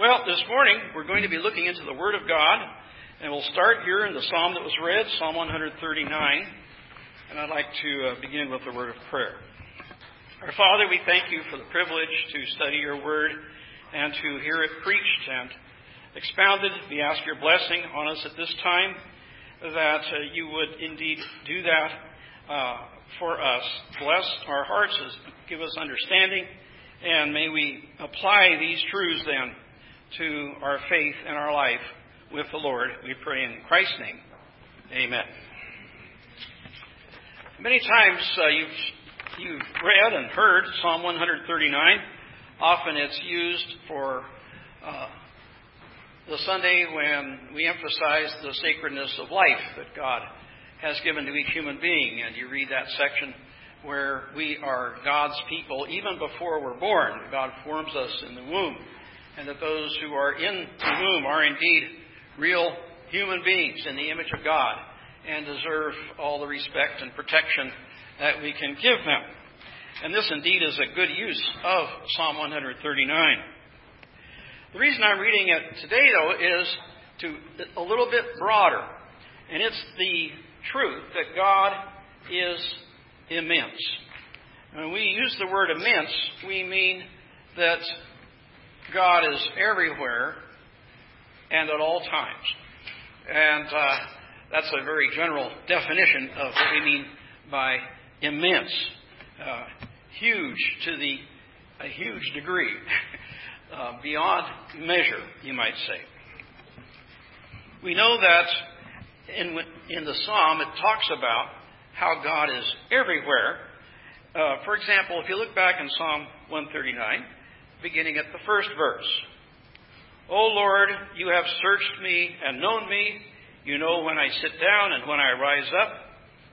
Well, this morning we're going to be looking into the Word of God, and we'll start here in the psalm that was read, Psalm 139. And I'd like to uh, begin with a word of prayer. Our Father, we thank you for the privilege to study your Word and to hear it preached and expounded. We ask your blessing on us at this time, that uh, you would indeed do that uh, for us. Bless our hearts, give us understanding, and may we apply these truths then to our faith and our life with the Lord. We pray in Christ's name. Amen. Many times uh, you've, you've read and heard Psalm 139. Often it's used for uh, the Sunday when we emphasize the sacredness of life that God has given to each human being. And you read that section where we are God's people even before we're born. God forms us in the womb and that those who are in the womb are indeed real human beings in the image of God and deserve all the respect and protection that we can give them. And this indeed is a good use of Psalm 139. The reason I'm reading it today, though, is to a little bit broader, and it's the truth that God is immense. When we use the word immense, we mean that God is everywhere and at all times. And uh, that's a very general definition of what we mean by immense, uh, huge to the a huge degree, uh, beyond measure, you might say. We know that in in the psalm it talks about how God is everywhere. Uh, for example, if you look back in Psalm 139 beginning at the first verse. O Lord, you have searched me and known me. You know when I sit down and when I rise up.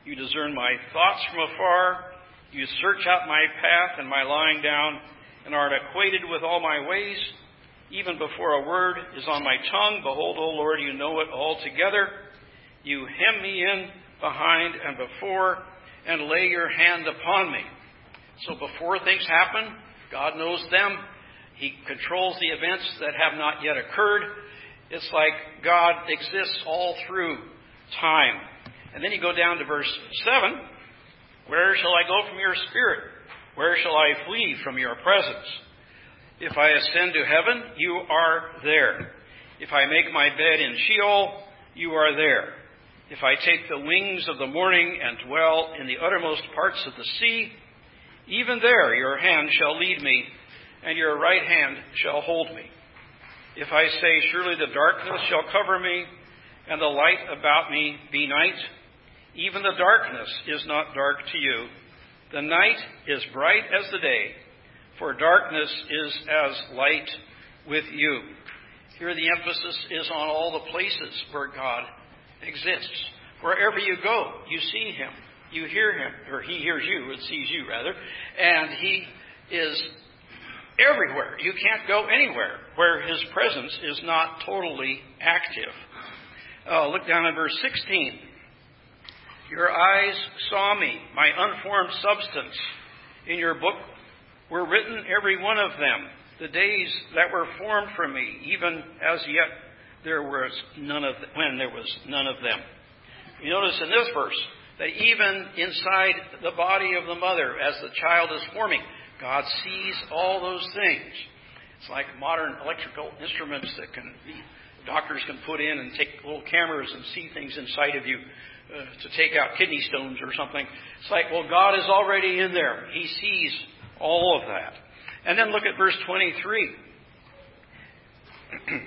You discern my thoughts from afar. You search out my path and my lying down, and are acquainted with all my ways. Even before a word is on my tongue, behold, O Lord, you know it altogether. You hem me in behind and before, and lay your hand upon me. So before things happen, God knows them. He controls the events that have not yet occurred. It's like God exists all through time. And then you go down to verse 7 Where shall I go from your spirit? Where shall I flee from your presence? If I ascend to heaven, you are there. If I make my bed in Sheol, you are there. If I take the wings of the morning and dwell in the uttermost parts of the sea, even there your hand shall lead me and your right hand shall hold me. If I say, Surely the darkness shall cover me, and the light about me be night, even the darkness is not dark to you. The night is bright as the day, for darkness is as light with you. Here the emphasis is on all the places where God exists. Wherever you go, you see Him, you hear Him, or He hears you, it sees you rather, and He is everywhere. You can't go anywhere where his presence is not totally active. Uh, look down at verse 16. Your eyes saw me, my unformed substance. In your book were written every one of them, the days that were formed for me, even as yet there was none of them, when there was none of them. You notice in this verse that even inside the body of the mother, as the child is forming, God sees all those things. It's like modern electrical instruments that can doctors can put in and take little cameras and see things inside of you uh, to take out kidney stones or something. It's like, well, God is already in there. He sees all of that. And then look at verse 23.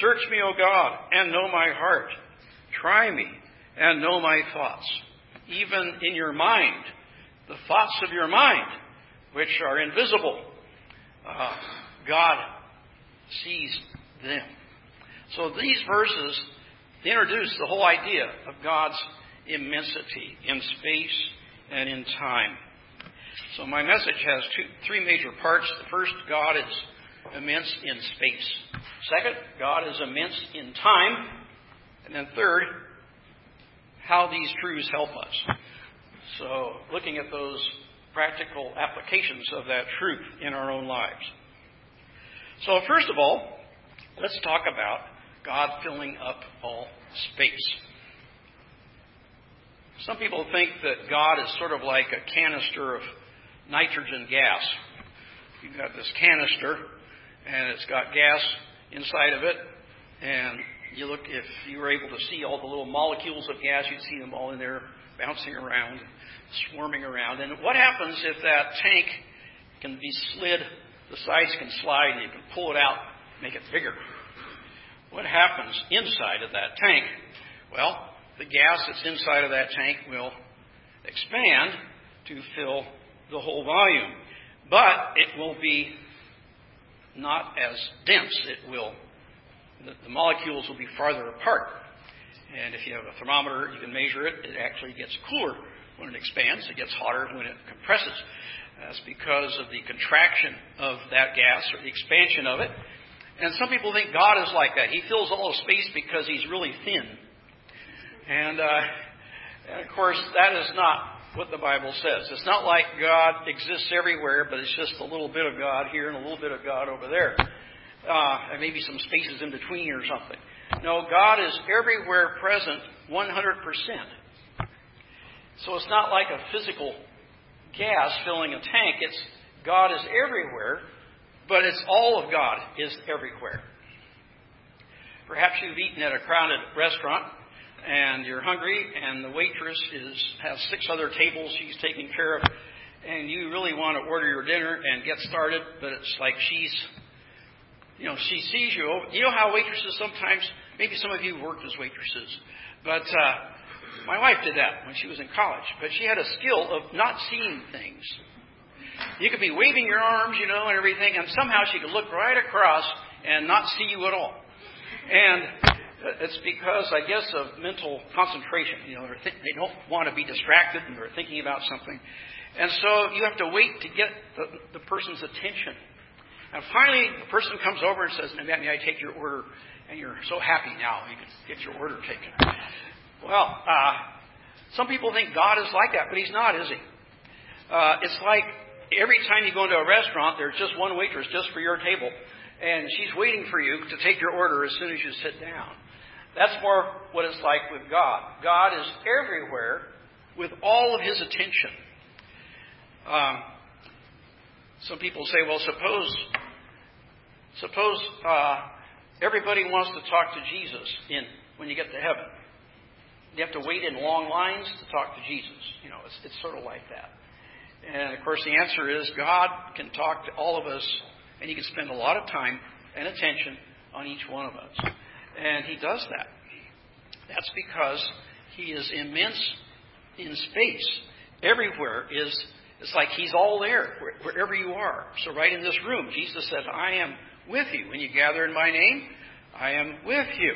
Search me, O God, and know my heart. Try me and know my thoughts. Even in your mind, the thoughts of your mind which are invisible. Uh, God sees them. So these verses introduce the whole idea of God's immensity in space and in time. So my message has two, three major parts. The first, God is immense in space. Second, God is immense in time. And then third, how these truths help us. So looking at those practical applications of that truth in our own lives. So, first of all, let's talk about God filling up all space. Some people think that God is sort of like a canister of nitrogen gas. You've got this canister, and it's got gas inside of it, and you look, if you were able to see all the little molecules of gas, you'd see them all in there bouncing around, swarming around. And what happens if that tank can be slid, the sides can slide, and you can pull it out, make it bigger? What happens inside of that tank? Well, the gas that's inside of that tank will expand to fill the whole volume. But it will be not as dense. It will, the, the molecules will be farther apart. And if you have a thermometer, you can measure it. It actually gets cooler when it expands. It gets hotter when it compresses. That's because of the contraction of that gas or the expansion of it. And some people think God is like that. He fills all the space because he's really thin. And, uh, and of course, that is not what the Bible says. It's not like God exists everywhere, but it's just a little bit of God here and a little bit of God over there. Uh, and maybe some spaces in between or something. No, God is everywhere present 100%. So it's not like a physical gas filling a tank. It's God is everywhere, but it's all of God is everywhere. Perhaps you've eaten at a crowded restaurant and you're hungry, and the waitress is has six other tables she's taking care of, and you really want to order your dinner and get started, but it's like she's, you know, she sees you. You know how waitresses sometimes, maybe some of you worked as waitresses, but uh, my wife did that when she was in college. But she had a skill of not seeing things. You could be waving your arms, you know, and everything, and somehow she could look right across and not see you at all. And it's because, I guess, of mental concentration. You know, th- they don't want to be distracted and they're thinking about something. And so you have to wait to get the, the person's attention. And finally, the person comes over and says, May I take your order? And you're so happy now you can get your order taken. Well, uh, some people think God is like that, but He's not, is He? Uh, it's like every time you go into a restaurant, there's just one waitress just for your table, and she's waiting for you to take your order as soon as you sit down. That's more what it's like with God. God is everywhere with all of his attention. Um, some people say, well, suppose, suppose uh, everybody wants to talk to Jesus in when you get to heaven. You have to wait in long lines to talk to Jesus. You know, it's, it's sort of like that. And of course, the answer is God can talk to all of us, and He can spend a lot of time and attention on each one of us. And he does that. That's because he is immense in space. Everywhere is it's like he's all there, wherever you are. So right in this room, Jesus said, I am with you. When you gather in my name, I am with you.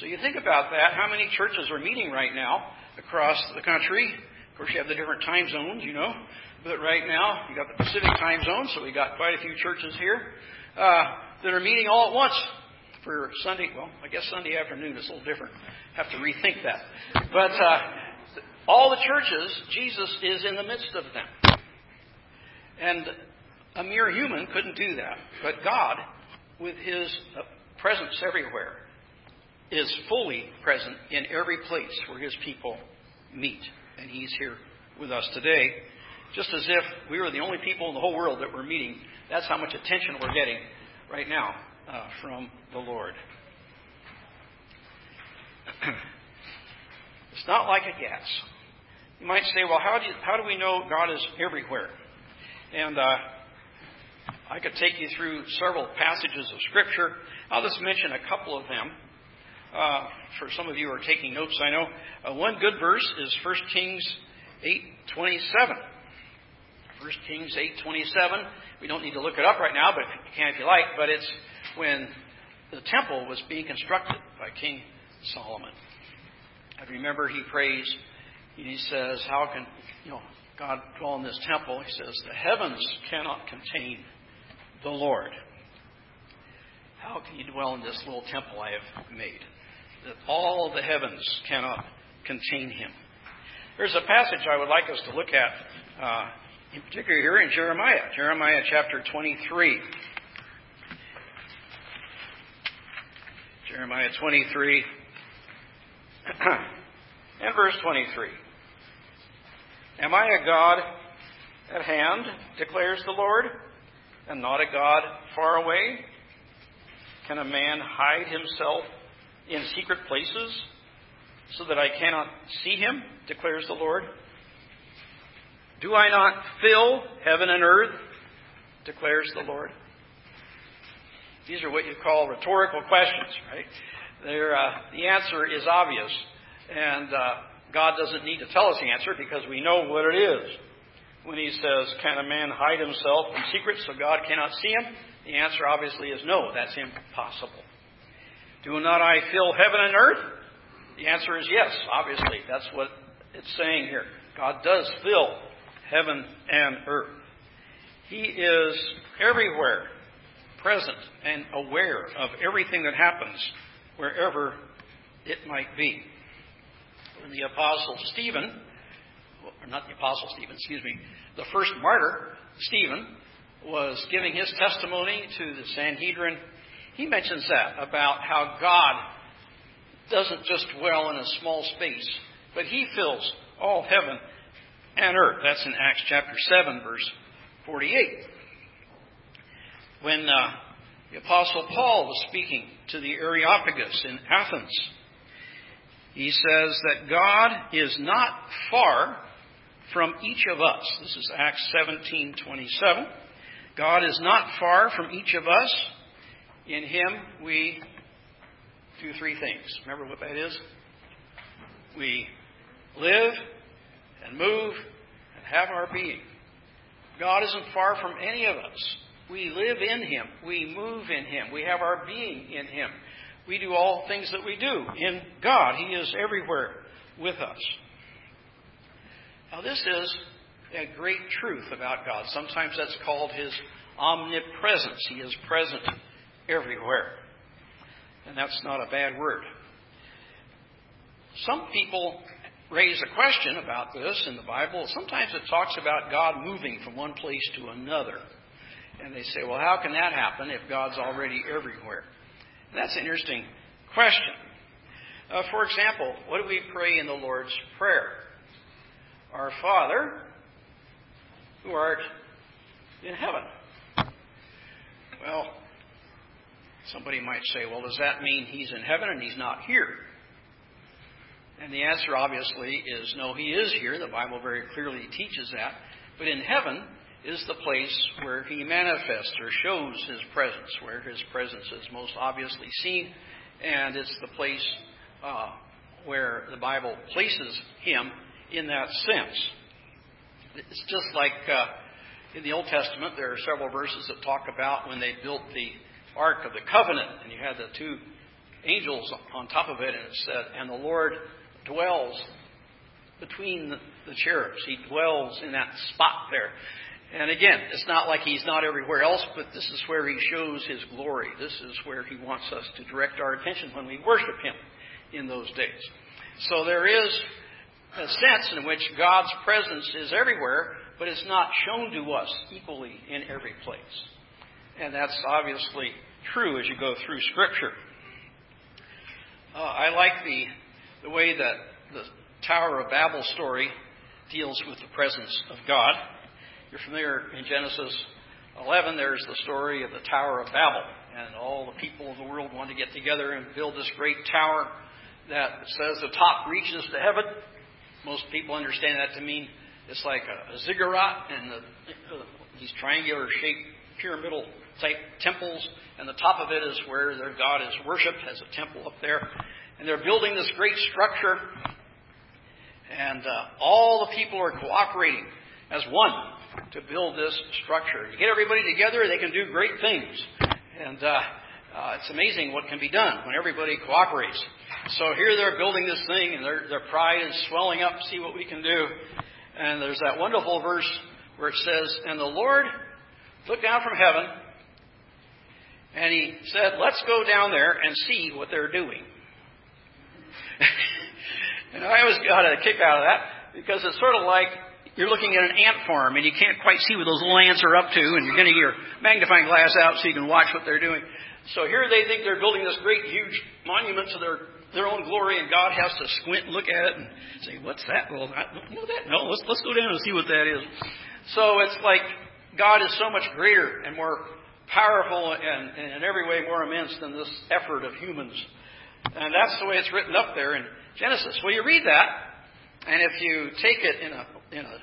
So you think about that. How many churches are meeting right now across the country? Of course, you have the different time zones, you know. But right now, you got the Pacific time zone, so we got quite a few churches here uh, that are meeting all at once for Sunday. Well, I guess Sunday afternoon is a little different. Have to rethink that. But uh, all the churches, Jesus is in the midst of them. And a mere human couldn't do that. But God, with his presence everywhere, is fully present in every place where his people meet. And he's here with us today. Just as if we were the only people in the whole world that were meeting. That's how much attention we're getting right now uh, from the Lord. it's not like a gas. You might say, well, how do, you, how do we know God is everywhere? And uh, I could take you through several passages of Scripture. I'll just mention a couple of them. Uh, for some of you who are taking notes, I know uh, one good verse is 1 Kings 8:27. 1 Kings 8:27. We don't need to look it up right now, but you can if you like. But it's when the temple was being constructed by King Solomon. I remember he prays, he says, How can you know God dwell in this temple? He says, The heavens cannot contain the Lord. How can you dwell in this little temple I have made? That all the heavens cannot contain him. There's a passage I would like us to look at, uh, in particular here in Jeremiah, Jeremiah chapter 23. Jeremiah 23 and verse 23. Am I a God at hand, declares the Lord, and not a God far away? Can a man hide himself in secret places so that I cannot see him, declares the Lord? Do I not fill heaven and earth, declares the Lord? These are what you call rhetorical questions, right? Uh, the answer is obvious, and uh, God doesn't need to tell us the answer because we know what it is. When He says, Can a man hide himself in secret so God cannot see him? The answer obviously is no, that's impossible. Do not I fill heaven and earth? The answer is yes, obviously. That's what it's saying here. God does fill heaven and earth. He is everywhere present and aware of everything that happens wherever it might be. When the Apostle Stephen, or not the Apostle Stephen, excuse me, the first martyr, Stephen, was giving his testimony to the Sanhedrin, he mentions that about how God doesn't just dwell in a small space, but he fills all heaven and earth. That's in Acts chapter 7, verse 48. When uh, the Apostle Paul was speaking to the Areopagus in Athens, he says that God is not far from each of us. This is Acts 17:27. God is not far from each of us. In him we do three things. Remember what that is? We live and move and have our being. God isn't far from any of us. We live in Him. We move in Him. We have our being in Him. We do all things that we do in God. He is everywhere with us. Now, this is a great truth about God. Sometimes that's called His omnipresence. He is present everywhere. And that's not a bad word. Some people raise a question about this in the Bible. Sometimes it talks about God moving from one place to another. And they say, well, how can that happen if God's already everywhere? And that's an interesting question. Uh, for example, what do we pray in the Lord's Prayer? Our Father, who art in heaven. Well, somebody might say, well, does that mean he's in heaven and he's not here? And the answer, obviously, is no, he is here. The Bible very clearly teaches that. But in heaven is the place where he manifests or shows his presence, where his presence is most obviously seen. And it's the place uh, where the Bible places him in that sense. It's just like uh, in the Old Testament, there are several verses that talk about when they built the Ark of the Covenant, and you had the two angels on top of it, and it said, And the Lord dwells between the, cherubs. He dwells in that spot there. And again, it's not like he's not everywhere else, but this is where he shows his glory. This is where he wants us to direct our attention when we worship him in those days. So there is a sense in which God's presence is everywhere, but it's not shown to us equally in every place. And that's obviously true as you go through Scripture. Uh, I like the, the way that the Tower of Babel story deals with the presence of God. You're familiar in Genesis 11, there's the story of the Tower of Babel. And all the people of the world want to get together and build this great tower that says the top reaches to heaven. Most people understand that to mean it's like a, a ziggurat and the, uh, these triangular shaped pyramidal temples, and the top of it is where their God is worshipped, has a temple up there. And they're building this great structure, and uh, all the people are cooperating as one to build this structure. You get everybody together, they can do great things. And uh, uh, it's amazing what can be done when everybody cooperates. So here they're building this thing, and their, their pride is swelling up, see what we can do. And there's that wonderful verse where it says, And the Lord looked down from heaven, and he said, Let's go down there and see what they're doing. and I always got a kick out of that because it's sort of like you're looking at an ant farm and you can't quite see what those little ants are up to, and you're going to get your magnifying glass out so you can watch what they're doing. So here they think they're building this great, huge monument to their their own glory, and God has to squint and look at it and say, "What's that?" Well, I don't know that. No, let's let's go down and see what that is. So it's like God is so much greater and more powerful and, and in every way more immense than this effort of humans. And that's the way it's written up there in Genesis. Well, you read that, and if you take it in a in a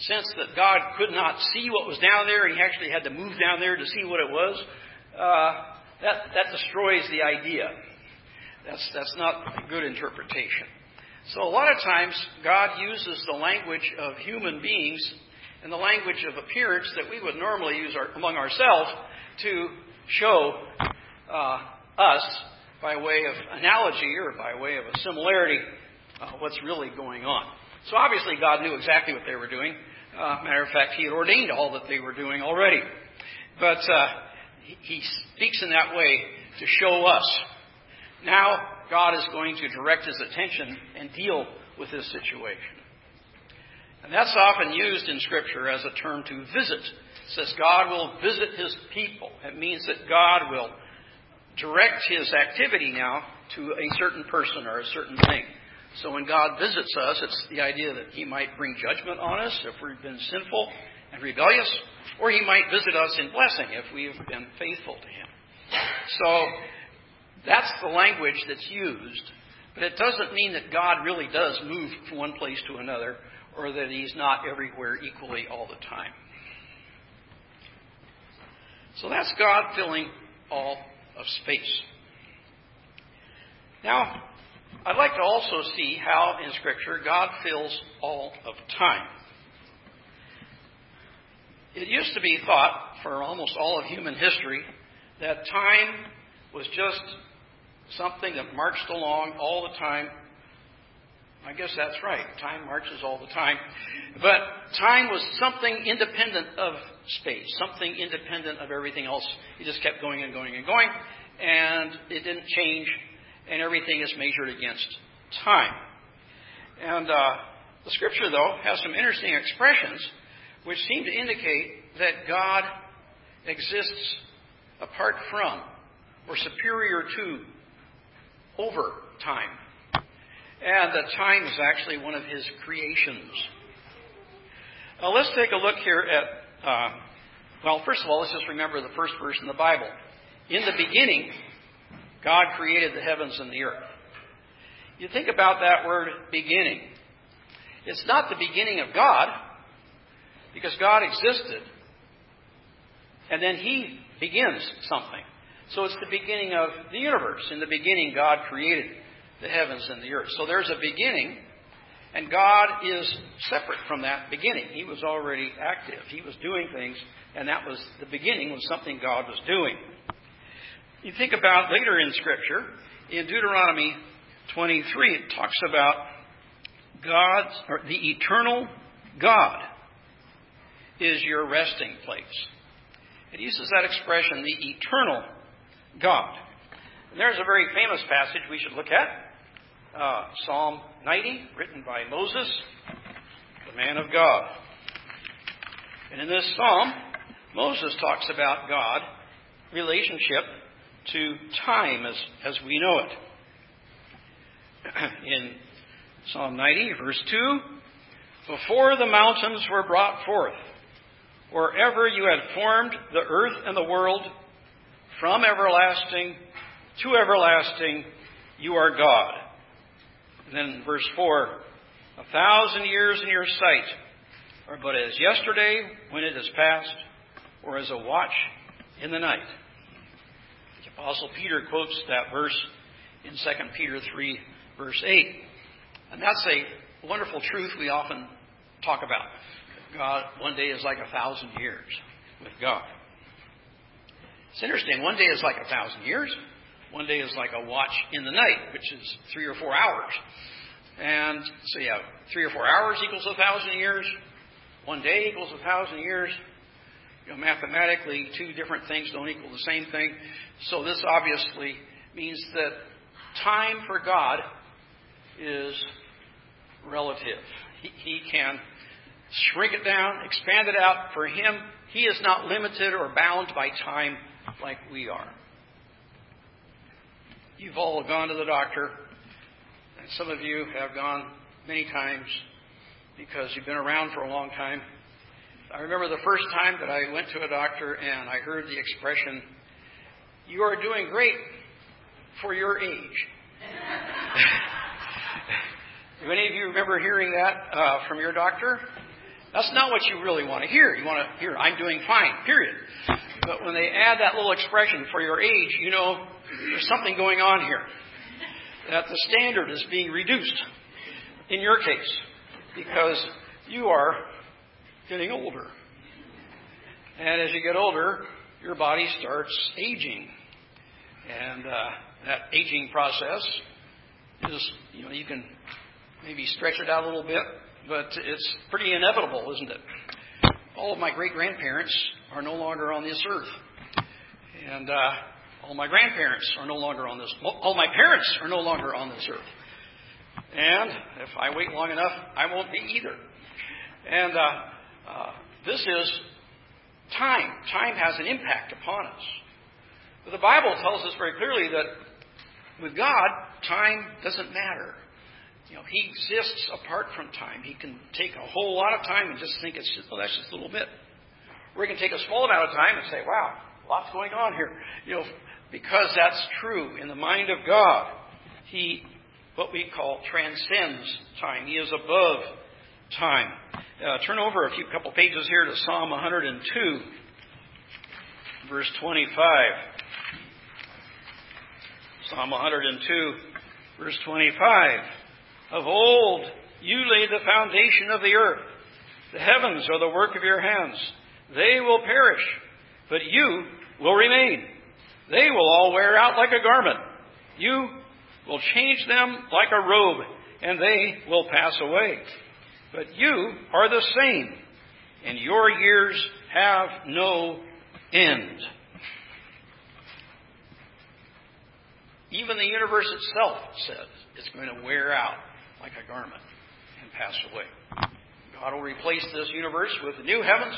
sense that God could not see what was down there, and He actually had to move down there to see what it was, uh, that that destroys the idea. That's, that's not a good interpretation. So a lot of times, God uses the language of human beings and the language of appearance that we would normally use our, among ourselves to show uh, us, by way of analogy or by way of a similarity, uh, what's really going on. So obviously, God knew exactly what they were doing. Uh, matter of fact, He had ordained all that they were doing already. But uh, He speaks in that way to show us now, God is going to direct his attention and deal with this situation. And that's often used in Scripture as a term to visit. It says God will visit his people. It means that God will direct his activity now to a certain person or a certain thing. So when God visits us, it's the idea that he might bring judgment on us if we've been sinful and rebellious, or he might visit us in blessing if we've been faithful to him. So that's the language that's used, but it doesn't mean that God really does move from one place to another or that He's not everywhere equally all the time. So that's God filling all of space. Now, I'd like to also see how in Scripture God fills all of time. It used to be thought for almost all of human history that time was just something that marched along all the time. I guess that's right. Time marches all the time. But time was something independent of space, something independent of everything else. It just kept going and going and going, and it didn't change, and everything is measured against time. And uh, the scripture, though, has some interesting expressions which seem to indicate that God exists apart from or superior to over time. And that time is actually one of his creations. Now let's take a look here at, uh, well, first of all, let's just remember the first verse in the Bible. In the beginning, God created the heavens and the earth. You think about that word beginning. It's not the beginning of God, because God existed, and then He begins something. So it's the beginning of the universe. In the beginning, God created the heavens and the earth. So there's a beginning, and God is separate from that beginning. He was already active. He was doing things, and that was the beginning was something God was doing. You think about later in Scripture, in Deuteronomy 23, it talks about God's, or the eternal God is your resting place. It uses that expression, the eternal God. And there's a very famous passage we should look at uh, Psalm 90, written by Moses, the man of God. And in this psalm, Moses talks about God relationship to time as, as we know it. In Psalm 90, verse 2, before the mountains were brought forth, or ever you had formed the earth and the world, from everlasting to everlasting, you are God. Then verse 4 A thousand years in your sight are but as yesterday when it is past, or as a watch in the night. The Apostle Peter quotes that verse in 2 Peter 3, verse 8. And that's a wonderful truth we often talk about. God, one day is like a thousand years with God. It's interesting. One day is like a thousand years. One day is like a watch in the night, which is three or four hours. And so, you yeah, three or four hours equals a thousand years. One day equals a thousand years. You know, mathematically, two different things don't equal the same thing. So this obviously means that time for God is relative. He, he can shrink it down, expand it out. For him, he is not limited or bound by time like we are. You've all gone to the doctor, and some of you have gone many times because you've been around for a long time. I remember the first time that I went to a doctor and I heard the expression, You are doing great for your age. Do any of you remember hearing that uh, from your doctor? That's not what you really want to hear. You want to hear, I'm doing fine, period. But when they add that little expression for your age, you know there's something going on here. That the standard is being reduced in your case because you are getting older. And as you get older, your body starts aging. And uh, that aging process is, you know, you can maybe stretch it out a little bit, but it's pretty inevitable, isn't it? All of my great grandparents are no longer on this earth. And uh, all my grandparents are no longer on this. All my parents are no longer on this earth. And if I wait long enough, I won't be either. And uh, uh, this is time. Time has an impact upon us. But the Bible tells us very clearly that with God, time doesn't matter. You know, He exists apart from time. He can take a whole lot of time and just think it's just, oh, that's just a little bit. He can take a small amount of time and say, wow, lots going on here. You know, because that's true in the mind of God. He, what we call, transcends time. He is above time. Uh, turn over a few couple pages here to Psalm 102, verse 25. Psalm 102, verse 25. Of old you laid the foundation of the earth. The heavens are the work of your hands. They will perish, but you will remain. They will all wear out like a garment. You will change them like a robe, and they will pass away. But you are the same, and your years have no end. Even the universe itself says it's going to wear out like a garment and pass away. God will replace this universe with new heavens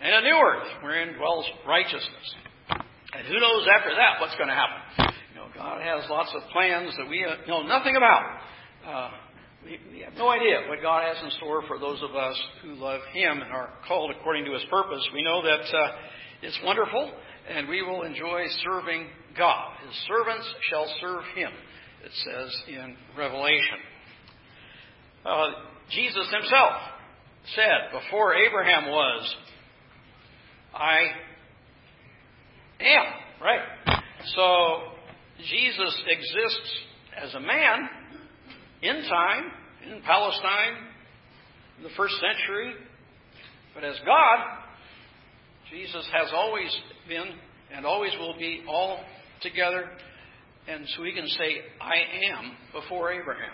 and a new earth wherein dwells righteousness. And who knows after that what's going to happen? You know, God has lots of plans that we know nothing about. Uh, we, we have no idea what God has in store for those of us who love Him and are called according to His purpose. We know that uh, it's wonderful, and we will enjoy serving God. His servants shall serve Him, it says in Revelation. Uh, Jesus Himself said, Before Abraham was, I am. Right? So, Jesus exists as a man in time, in Palestine, in the first century. But as God, Jesus has always been and always will be all together. And so we can say, I am before Abraham.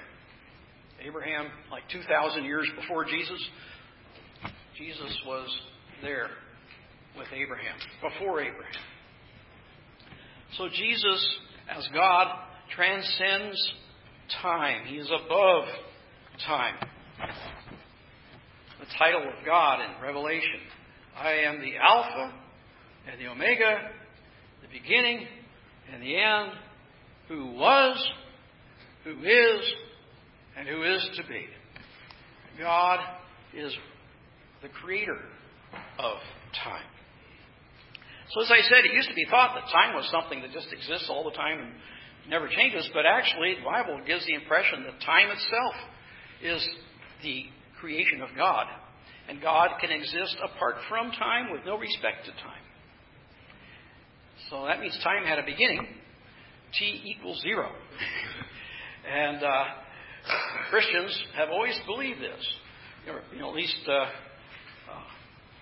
Abraham, like 2,000 years before Jesus, Jesus was there with Abraham, before Abraham. So Jesus, as God, transcends time. He is above time. The title of God in Revelation I am the Alpha and the Omega, the beginning and the end, who was, who is, and who is to be. God is the creator of time. So, as I said, it used to be thought that time was something that just exists all the time and never changes, but actually, the Bible gives the impression that time itself is the creation of God. And God can exist apart from time with no respect to time. So that means time had a beginning. T equals zero. and uh, Christians have always believed this. You know, at least uh, uh,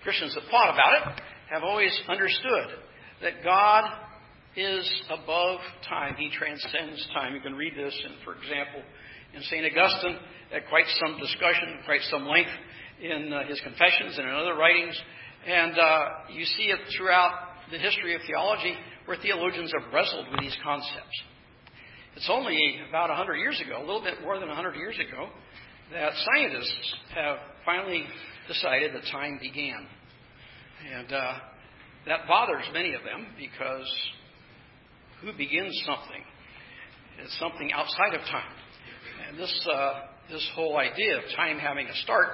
Christians that thought about it have always understood that God is above time. He transcends time. You can read this, in, for example, in St. Augustine at quite some discussion, quite some length in uh, his Confessions and in other writings. And uh, you see it throughout the history of theology where theologians have wrestled with these concepts. It's only about 100 years ago, a little bit more than 100 years ago, that scientists have finally decided that time began. And uh, that bothers many of them because who begins something? It's something outside of time. And this, uh, this whole idea of time having a start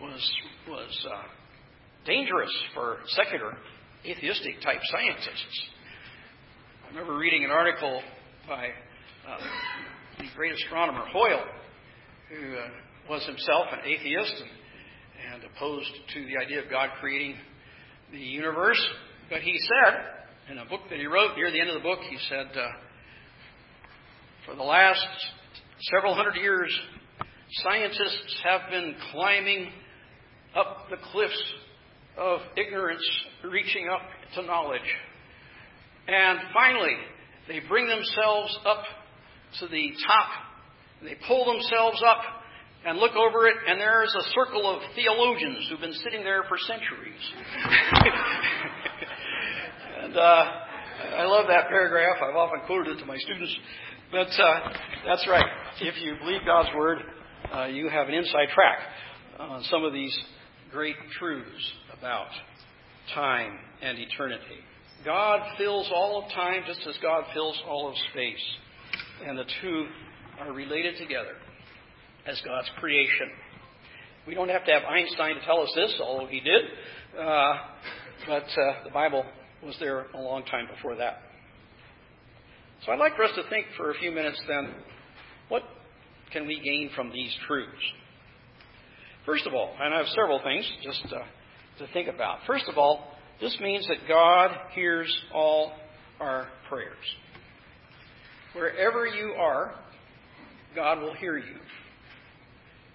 was, was uh, dangerous for secular, atheistic type scientists. I remember reading an article by uh, the great astronomer Hoyle, who uh, was himself an atheist and, and opposed to the idea of God creating the universe. But he said, in a book that he wrote near the end of the book, he said, uh, for the last several hundred years, scientists have been climbing up the cliffs of ignorance, reaching up to knowledge. And finally, they bring themselves up to the top. They pull themselves up and look over it, and there's a circle of theologians who've been sitting there for centuries. and uh, I love that paragraph. I've often quoted it to my students. But uh, that's right. If you believe God's Word, uh, you have an inside track on some of these great truths about time and eternity. God fills all of time just as God fills all of space. And the two are related together as God's creation. We don't have to have Einstein to tell us this, although he did. Uh, but uh, the Bible was there a long time before that. So I'd like for us to think for a few minutes then what can we gain from these truths? First of all, and I have several things just uh, to think about. First of all, this means that God hears all our prayers. Wherever you are, God will hear you.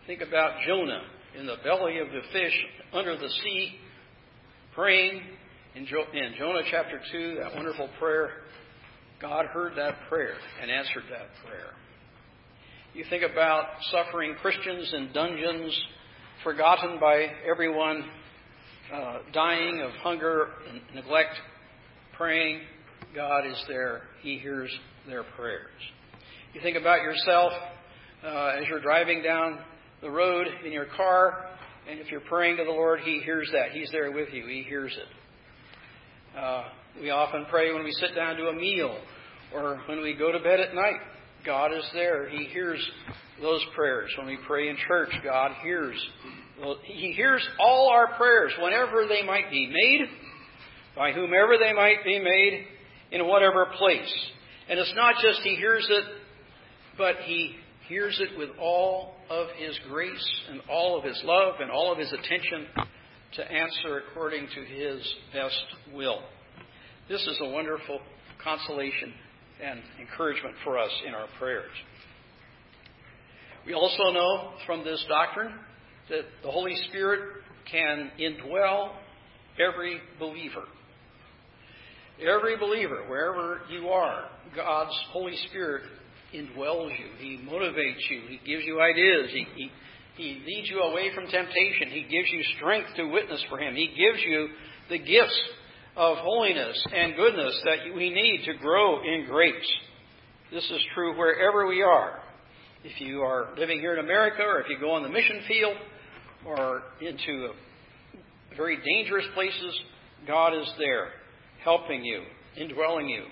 Think about Jonah in the belly of the fish under the sea, praying in, jo- in Jonah chapter 2, that wonderful prayer. God heard that prayer and answered that prayer. You think about suffering Christians in dungeons, forgotten by everyone, uh, dying of hunger and neglect, praying. God is there. He hears their prayers. You think about yourself uh, as you're driving down the road in your car, and if you're praying to the Lord, He hears that. He's there with you. He hears it. Uh, we often pray when we sit down to a meal or when we go to bed at night. God is there. He hears those prayers. When we pray in church, God hears. He hears all our prayers whenever they might be made, by whomever they might be made, in whatever place. And it's not just He hears it, but He hears it with all of His grace and all of His love and all of His attention to answer according to His best will. This is a wonderful consolation and encouragement for us in our prayers. We also know from this doctrine that the Holy Spirit can indwell every believer. Every believer, wherever you are, God's Holy Spirit indwells you. He motivates you. He gives you ideas. He, he, he leads you away from temptation. He gives you strength to witness for Him. He gives you the gifts of holiness and goodness that we need to grow in grace. This is true wherever we are. If you are living here in America, or if you go on the mission field, or into very dangerous places, God is there, helping you, indwelling you.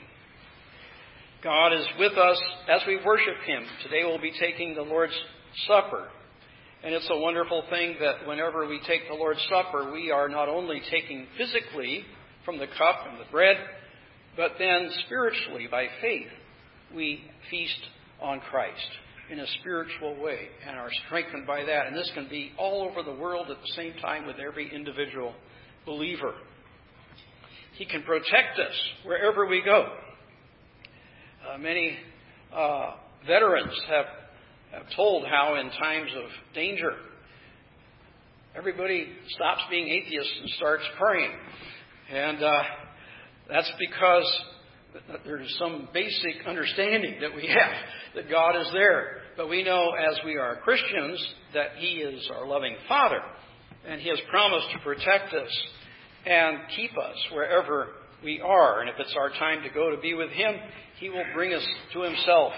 God is with us as we worship Him. Today we'll be taking the Lord's Supper. And it's a wonderful thing that whenever we take the Lord's Supper, we are not only taking physically from the cup and the bread, but then spiritually, by faith, we feast on Christ in a spiritual way and are strengthened by that. And this can be all over the world at the same time with every individual believer. He can protect us wherever we go. Uh, many uh, veterans have, have told how, in times of danger, everybody stops being atheists and starts praying. And uh, that's because there's some basic understanding that we have that God is there. But we know as we are Christians that He is our loving Father. And He has promised to protect us and keep us wherever we are. And if it's our time to go to be with Him, He will bring us to Himself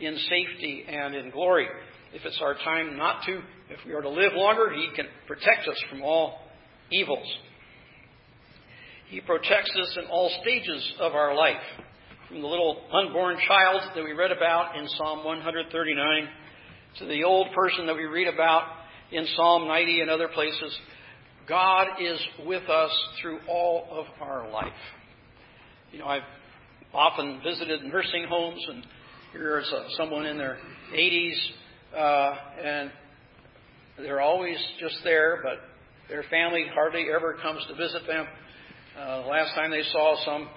in safety and in glory. if it's our time not to, if we are to live longer, He can protect us from all evils. He protects us in all stages of our life. From the little unborn child that we read about in Psalm 139 to the old person that we read about in Psalm 90 and other places, God is with us through all of our life. You know, I've often visited nursing homes, and here's uh, someone in their 80s, uh, and they're always just there, but their family hardly ever comes to visit them. Uh, the last time they saw some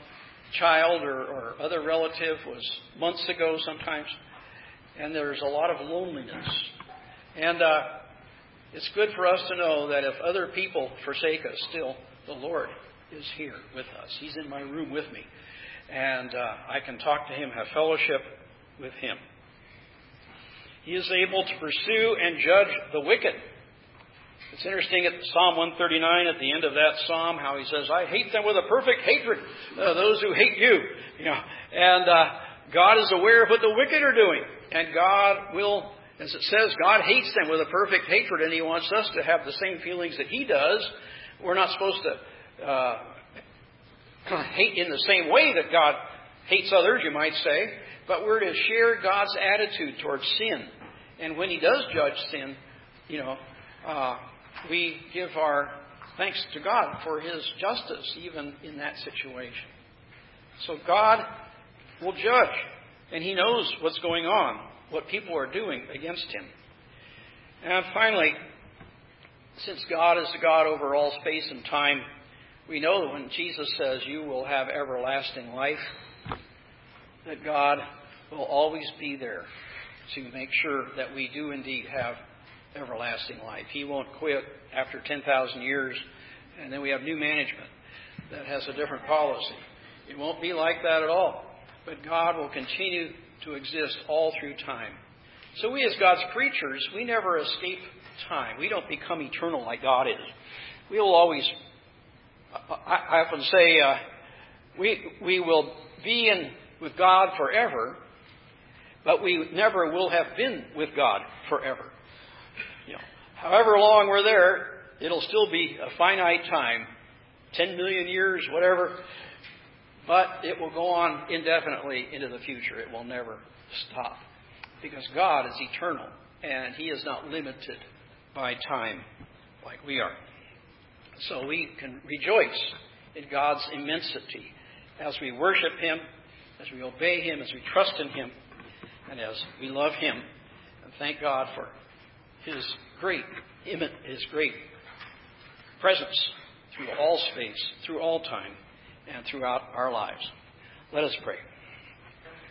child or, or other relative was months ago sometimes, and there's a lot of loneliness. And uh, it's good for us to know that if other people forsake us, still the Lord is here with us. He's in my room with me. And uh, I can talk to Him, have fellowship with Him. He is able to pursue and judge the wicked. It's interesting at Psalm 139, at the end of that psalm, how he says, "I hate them with a perfect hatred, uh, those who hate you." You know, and uh, God is aware of what the wicked are doing, and God will as it says, God hates them with a perfect hatred, and He wants us to have the same feelings that He does. We're not supposed to uh, hate in the same way that God hates others, you might say, but we're to share God's attitude towards sin. And when He does judge sin, you know, uh, we give our thanks to God for His justice, even in that situation. So God will judge, and He knows what's going on what people are doing against him. And finally, since God is the God over all space and time, we know that when Jesus says, You will have everlasting life, that God will always be there to make sure that we do indeed have everlasting life. He won't quit after 10,000 years, and then we have new management that has a different policy. It won't be like that at all. But God will continue to exist all through time. So we as God's creatures, we never escape time. We don't become eternal like God is. We will always, I often say, uh, we, we will be in with God forever, but we never will have been with God forever. You know, however long we're there, it'll still be a finite time, 10 million years, whatever. But it will go on indefinitely into the future. It will never stop. Because God is eternal and He is not limited by time like we are. So we can rejoice in God's immensity as we worship Him, as we obey Him, as we trust in Him, and as we love Him. And thank God for His great, His great presence through all space, through all time and throughout our lives. Let us pray.